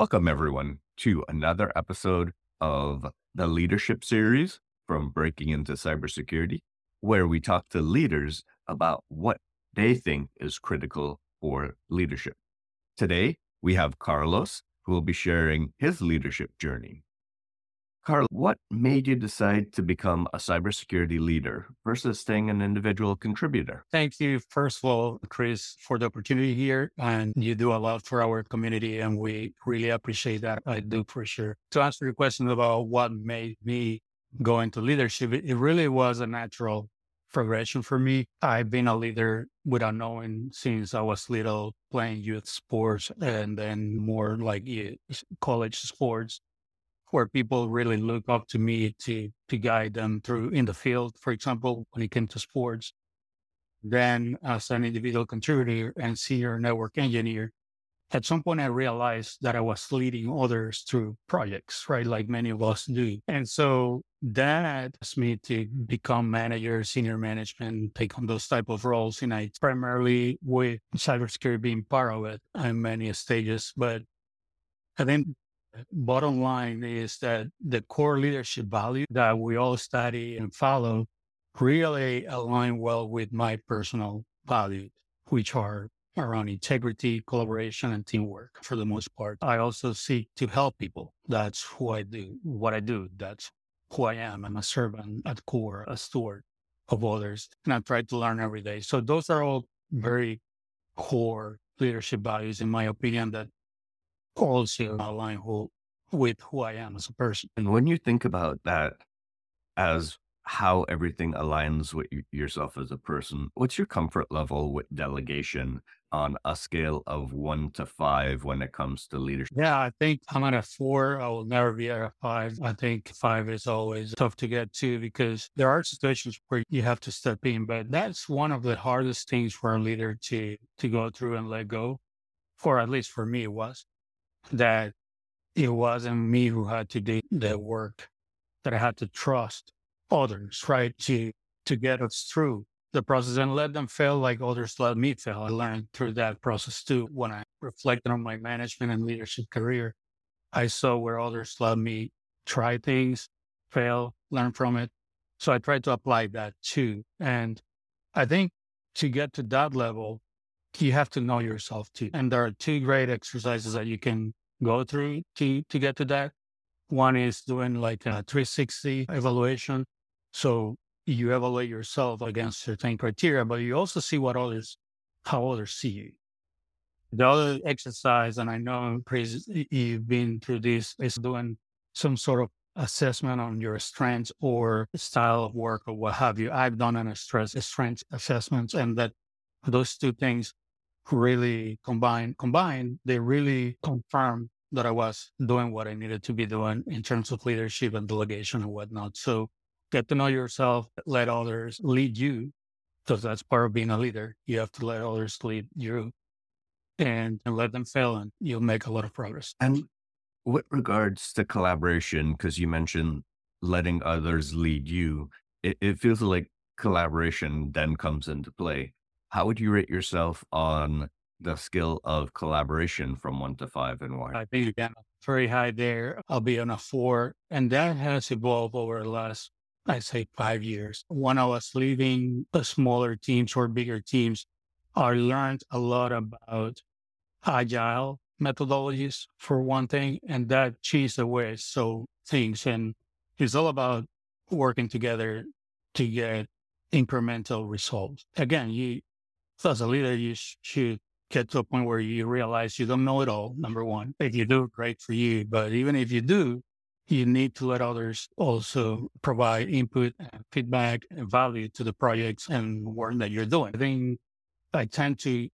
Welcome, everyone, to another episode of the Leadership Series from Breaking into Cybersecurity, where we talk to leaders about what they think is critical for leadership. Today, we have Carlos, who will be sharing his leadership journey. Carl, what made you decide to become a cybersecurity leader versus staying an individual contributor? Thank you, first of all, Chris, for the opportunity here. And you do a lot for our community, and we really appreciate that. I do for sure. To answer your question about what made me go into leadership, it really was a natural progression for me. I've been a leader without knowing since I was little, playing youth sports and then more like college sports where people really look up to me to to guide them through in the field, for example, when it came to sports. Then as an individual contributor and senior network engineer, at some point I realized that I was leading others through projects, right? Like many of us do. And so that asked me to become manager, senior management, take on those type of roles. And I primarily with cybersecurity being part of it in many stages. But I think Eh, bottom line is that the core leadership value that we all study and follow really align well with my personal values, which are around integrity, collaboration, and teamwork for the most part. I also seek to help people. That's who I do, what I do. That's who I am. I'm a servant at core, a steward of others, and I try to learn every day. So those are all very core leadership values, in my opinion, that also align uh, who, with who I am as a person. And when you think about that as how everything aligns with yourself as a person, what's your comfort level with delegation on a scale of one to five when it comes to leadership? Yeah, I think I'm at a four. I will never be at a five. I think five is always tough to get to because there are situations where you have to step in, but that's one of the hardest things for a leader to to go through and let go. Or at least for me, it was that it wasn't me who had to do the work, that I had to trust others, right? To to get us through the process and let them fail like others let me fail. I learned through that process too. When I reflected on my management and leadership career, I saw where others let me try things, fail, learn from it. So I tried to apply that too. And I think to get to that level, you have to know yourself too. And there are two great exercises that you can go through to, to get to that. One is doing like a 360 evaluation. So you evaluate yourself against certain criteria, but you also see what others, how others see you. The other exercise, and I know Chris, you've been through this, is doing some sort of assessment on your strengths or style of work or what have you. I've done an stress strength assessments, and that those two things really combine combined. They really confirm that I was doing what I needed to be doing in terms of leadership and delegation and whatnot. So get to know yourself, let others lead you, because that's part of being a leader. You have to let others lead you and, and let them fail, and you'll make a lot of progress. And with regards to collaboration, because you mentioned letting others lead you, it, it feels like collaboration then comes into play. How would you rate yourself on the skill of collaboration from one to five and why? I think again, very high there. I'll be on a four. And that has evolved over the last I'd say five years. When I was the smaller teams or bigger teams, I learned a lot about agile methodologies for one thing, and that changed the way so things. And it's all about working together to get incremental results. Again, you as a leader, you should get to a point where you realize you don't know it all. Number one, if you do, great for you. But even if you do, you need to let others also provide input and feedback and value to the projects and work that you're doing. I think I tend to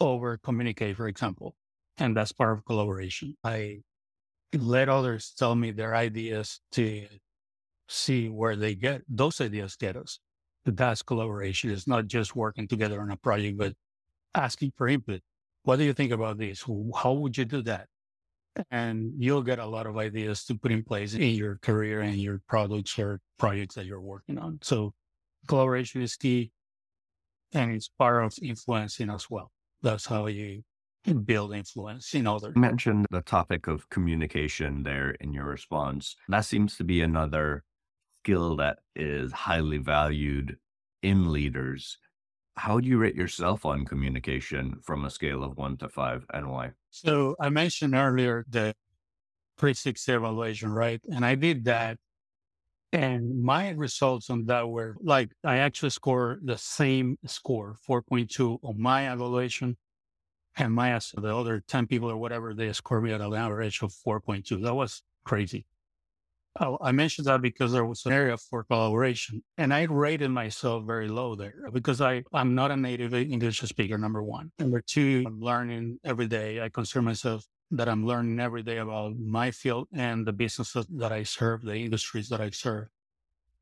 over communicate, for example, and that's part of collaboration. I let others tell me their ideas to see where they get those ideas get us. That's collaboration. It's not just working together on a project, but asking for input. What do you think about this? How would you do that? and you'll get a lot of ideas to put in place in your career and your products or projects that you're working on. So collaboration is key and it's part of influencing as well. That's how you build influence in others. You mentioned the topic of communication there in your response. That seems to be another skill that is highly valued in leaders. How do you rate yourself on communication from a scale of one to five and why? So I mentioned earlier the 360 evaluation, right? And I did that. And my results on that were like, I actually scored the same score, 4.2 on my evaluation. And my, the other 10 people or whatever, they scored me at an average of 4.2. That was crazy. Oh, I mentioned that because there was an area for collaboration and I rated myself very low there because I, I'm not a native English speaker, number one. Number two, I'm learning every day. I consider myself that I'm learning every day about my field and the businesses that I serve, the industries that I serve.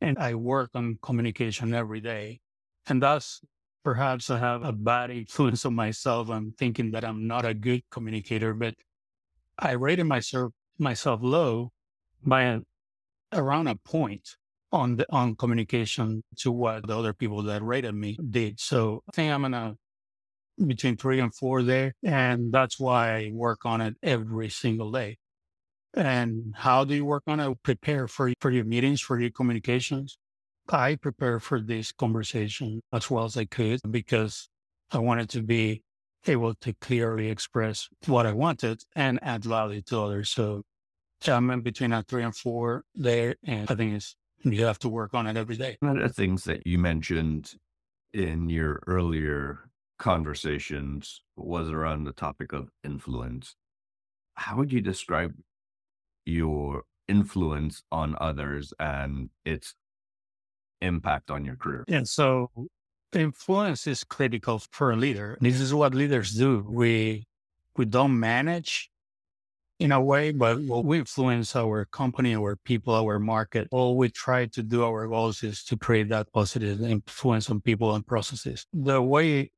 And I work on communication every day. And thus, perhaps I have a bad influence on myself. I'm thinking that I'm not a good communicator, but I rated myself, myself low by around a point on the on communication to what the other people that rated me did. So I think I'm in a between three and four there. And that's why I work on it every single day. And how do you work on it? Prepare for, for your meetings, for your communications. I prepare for this conversation as well as I could because I wanted to be able to clearly express what I wanted and add value to others. So I'm in between a three and four there. And I think it's, you have to work on it every day. One of the things that you mentioned in your earlier conversations was around the topic of influence. How would you describe your influence on others and its impact on your career? Yeah. So influence is critical for a leader. This is what leaders do. We we don't manage in a way, but we influence our company, our people, our market. All we try to do, our goals is to create that positive influence on people and processes. The way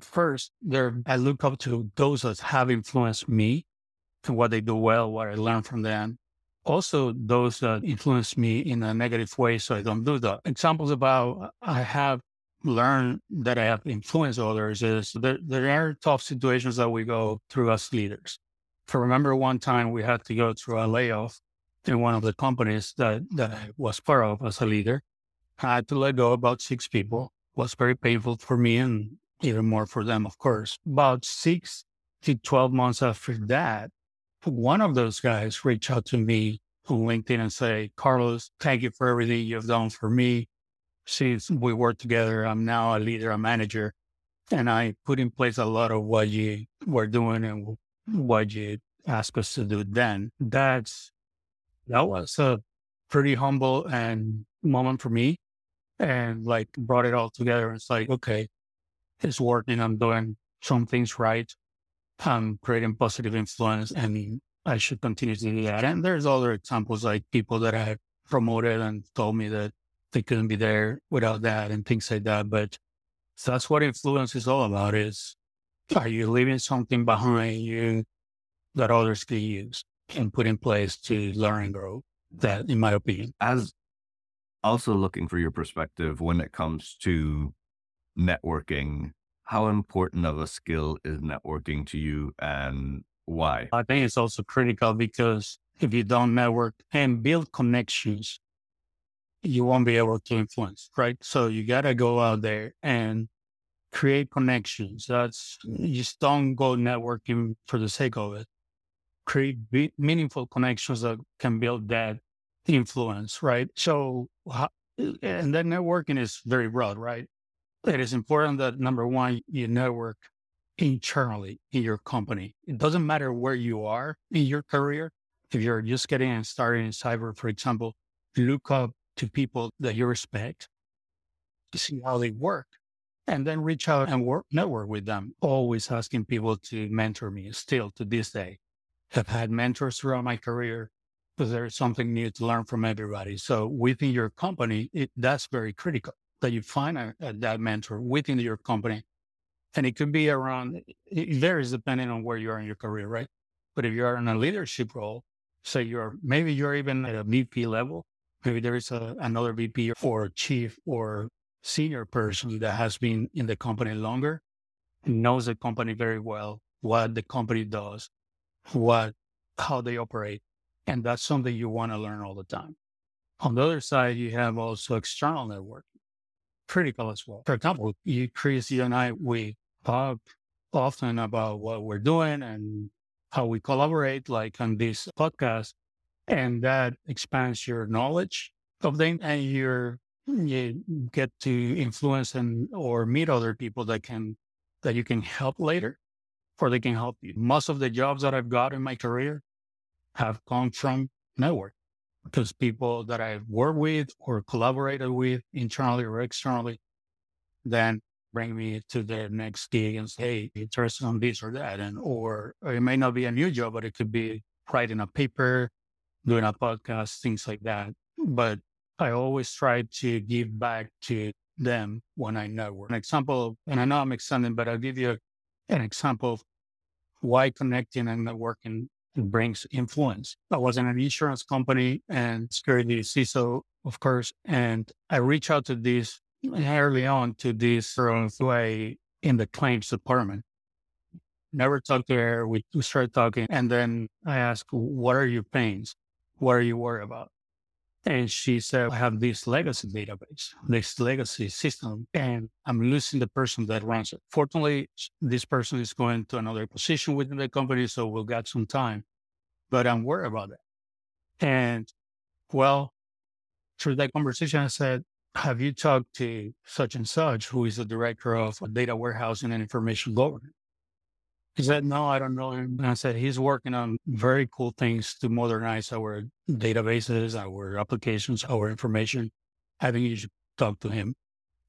first, there, I look up to those that have influenced me to what they do well, what I learn from them. Also, those that influence me in a negative way, so I don't do that. Examples about I have learned that I have influenced others is there, there are tough situations that we go through as leaders I remember one time we had to go through a layoff in one of the companies that, that I was part of as a leader. I had to let go about six people. It was very painful for me and even more for them, of course. About six to 12 months after that, one of those guys reached out to me on LinkedIn and say, Carlos, thank you for everything you've done for me. Since we work together, I'm now a leader, a manager, and I put in place a lot of what you were doing and what you ask us to do then. That's that was a pretty humble and moment for me, and like brought it all together. It's like okay, it's working. I'm doing some things right. I'm creating positive influence, and I should continue to do that. And there's other examples like people that I promoted and told me that they couldn't be there without that and things like that. But that's what influence is all about is are you leaving something behind you that others can use and put in place to learn and grow? That, in my opinion. As also looking for your perspective when it comes to networking, how important of a skill is networking to you and why? I think it's also critical because if you don't network and build connections, you won't be able to influence, right? So you got to go out there and create connections. That's just don't go networking for the sake of it. Create be- meaningful connections that can build that influence, right? So, and then networking is very broad, right? It is important that number one, you network internally in your company. It doesn't matter where you are in your career. If you're just getting started in cyber, for example, look up to people that you respect to see how they work and then reach out and work, network with them. Always asking people to mentor me still to this day. Have had mentors throughout my career because there's something new to learn from everybody. So within your company, it, that's very critical that you find a, a, that mentor within your company. And it could be around, it varies depending on where you are in your career, right? But if you're in a leadership role, say you're, maybe you're even at a VP level, maybe there is a, another VP or chief or senior person that has been in the company longer, knows the company very well, what the company does, what, how they operate. And that's something you want to learn all the time. On the other side, you have also external networking, critical as well. For example, you, Chris, you and I, we talk often about what we're doing and how we collaborate, like on this podcast, and that expands your knowledge of them and your you get to influence and or meet other people that can that you can help later or they can help you. Most of the jobs that I've got in my career have come from network because people that I've worked with or collaborated with internally or externally then bring me to the next gig and say, hey, interested on this or that. And or, or it may not be a new job, but it could be writing a paper, doing a podcast, things like that. But I always try to give back to them when I network. An example, and I know I'm extending, but I'll give you an example of why connecting and networking brings influence. I was in an insurance company and security CISO, of course, and I reached out to this early on to this way in the claims department. Never talked to her. We, we started talking, and then I asked, "What are your pains? What are you worried about?" And she said, I have this legacy database, this legacy system, and I'm losing the person that runs it. Fortunately, this person is going to another position within the company, so we'll get some time, but I'm worried about it. And well, through that conversation, I said, have you talked to such and such, who is the director of data warehousing and information governance? He said, No, I don't know him. And I said, He's working on very cool things to modernize our databases, our applications, our information. I think you should talk to him.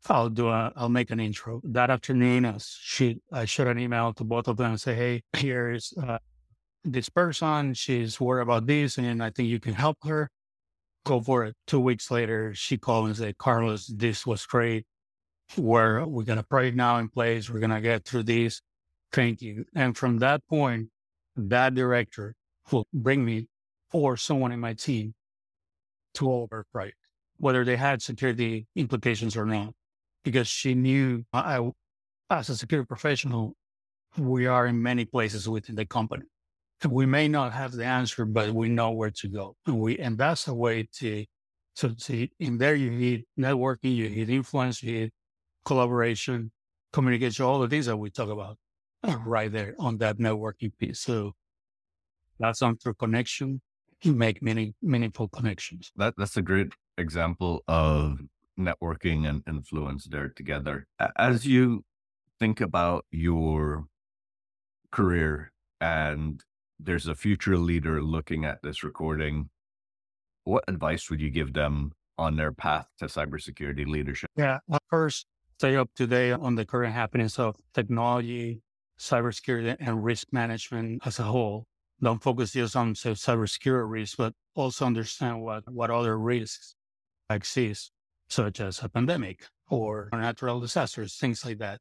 I'll do a, I'll make an intro. That afternoon, I, shoot, I shot an email to both of them and say, Hey, here's uh, this person. She's worried about this, and I think you can help her. Go for it. Two weeks later, she called and said, Carlos, this was great. We're, we're going to put it now in place. We're going to get through this Thank you. And from that point, that director will bring me or someone in my team to all whether they had security implications or not, because she knew I, as a security professional, we are in many places within the company. We may not have the answer, but we know where to go. And we, and that's a way to, so see, in there you need networking, you need influence, you need collaboration, communication, all the things that we talk about right there on that networking piece. So that's on through connection, you make many meaningful connections. That that's a great example of networking and influence there together. As you think about your career and there's a future leader looking at this recording, what advice would you give them on their path to cybersecurity leadership? Yeah, first, stay up to date on the current happenings of technology, cybersecurity and risk management as a whole. Don't focus just on say, cybersecurity risks, but also understand what, what other risks exist, such as a pandemic or natural disasters, things like that.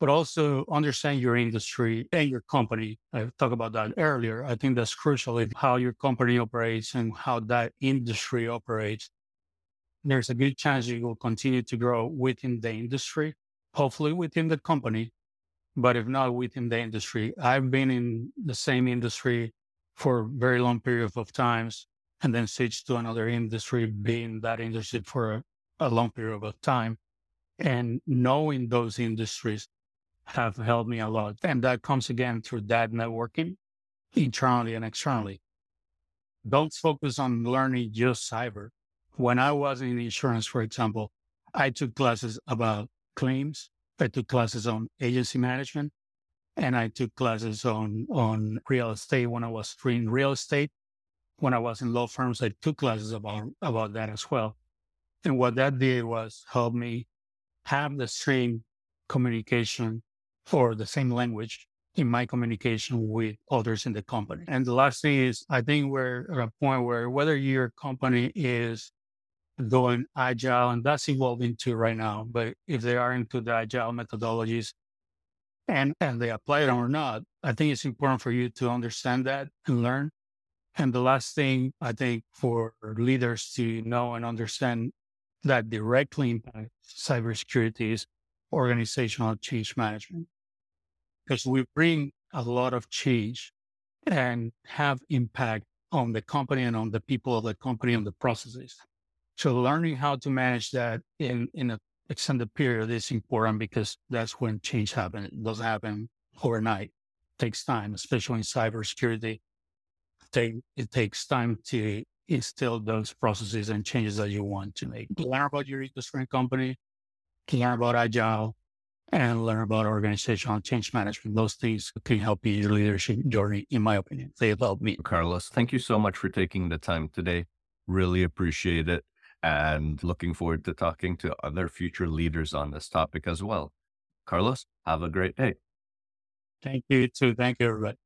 But also understand your industry and your company. I talked about that earlier. I think that's crucial in how your company operates and how that industry operates. There's a good chance you will continue to grow within the industry, hopefully within the company, but if not within the industry, I've been in the same industry for very long periods of times and then switched to another industry, being that industry for a, a long period of time. And knowing those industries have helped me a lot. And that comes again through that networking internally and externally. Don't focus on learning just cyber. When I was in insurance, for example, I took classes about claims, I took classes on agency management and I took classes on, on real estate when I was in real estate. When I was in law firms, I took classes about, about that as well. And what that did was help me have the same communication or the same language in my communication with others in the company. And the last thing is, I think we're at a point where whether your company is going agile, and that's evolving too right now. But if they are into the agile methodologies and, and they apply it or not, I think it's important for you to understand that and learn. And the last thing I think for leaders to know and understand that directly impacts cybersecurity is organizational change management. Because we bring a lot of change and have impact on the company and on the people of the company and the processes. So learning how to manage that in, in an extended period is important because that's when change happens. It doesn't happen overnight. It takes time, especially in cybersecurity. Take, it takes time to instill those processes and changes that you want to make. Mm-hmm. Learn about your industry company, learn about agile, and learn about organizational change management. Those things can help you in your leadership journey, in my opinion. They help me. Carlos, thank you so much for taking the time today. Really appreciate it. And looking forward to talking to other future leaders on this topic as well. Carlos, have a great day. Thank you too. Thank you, everybody.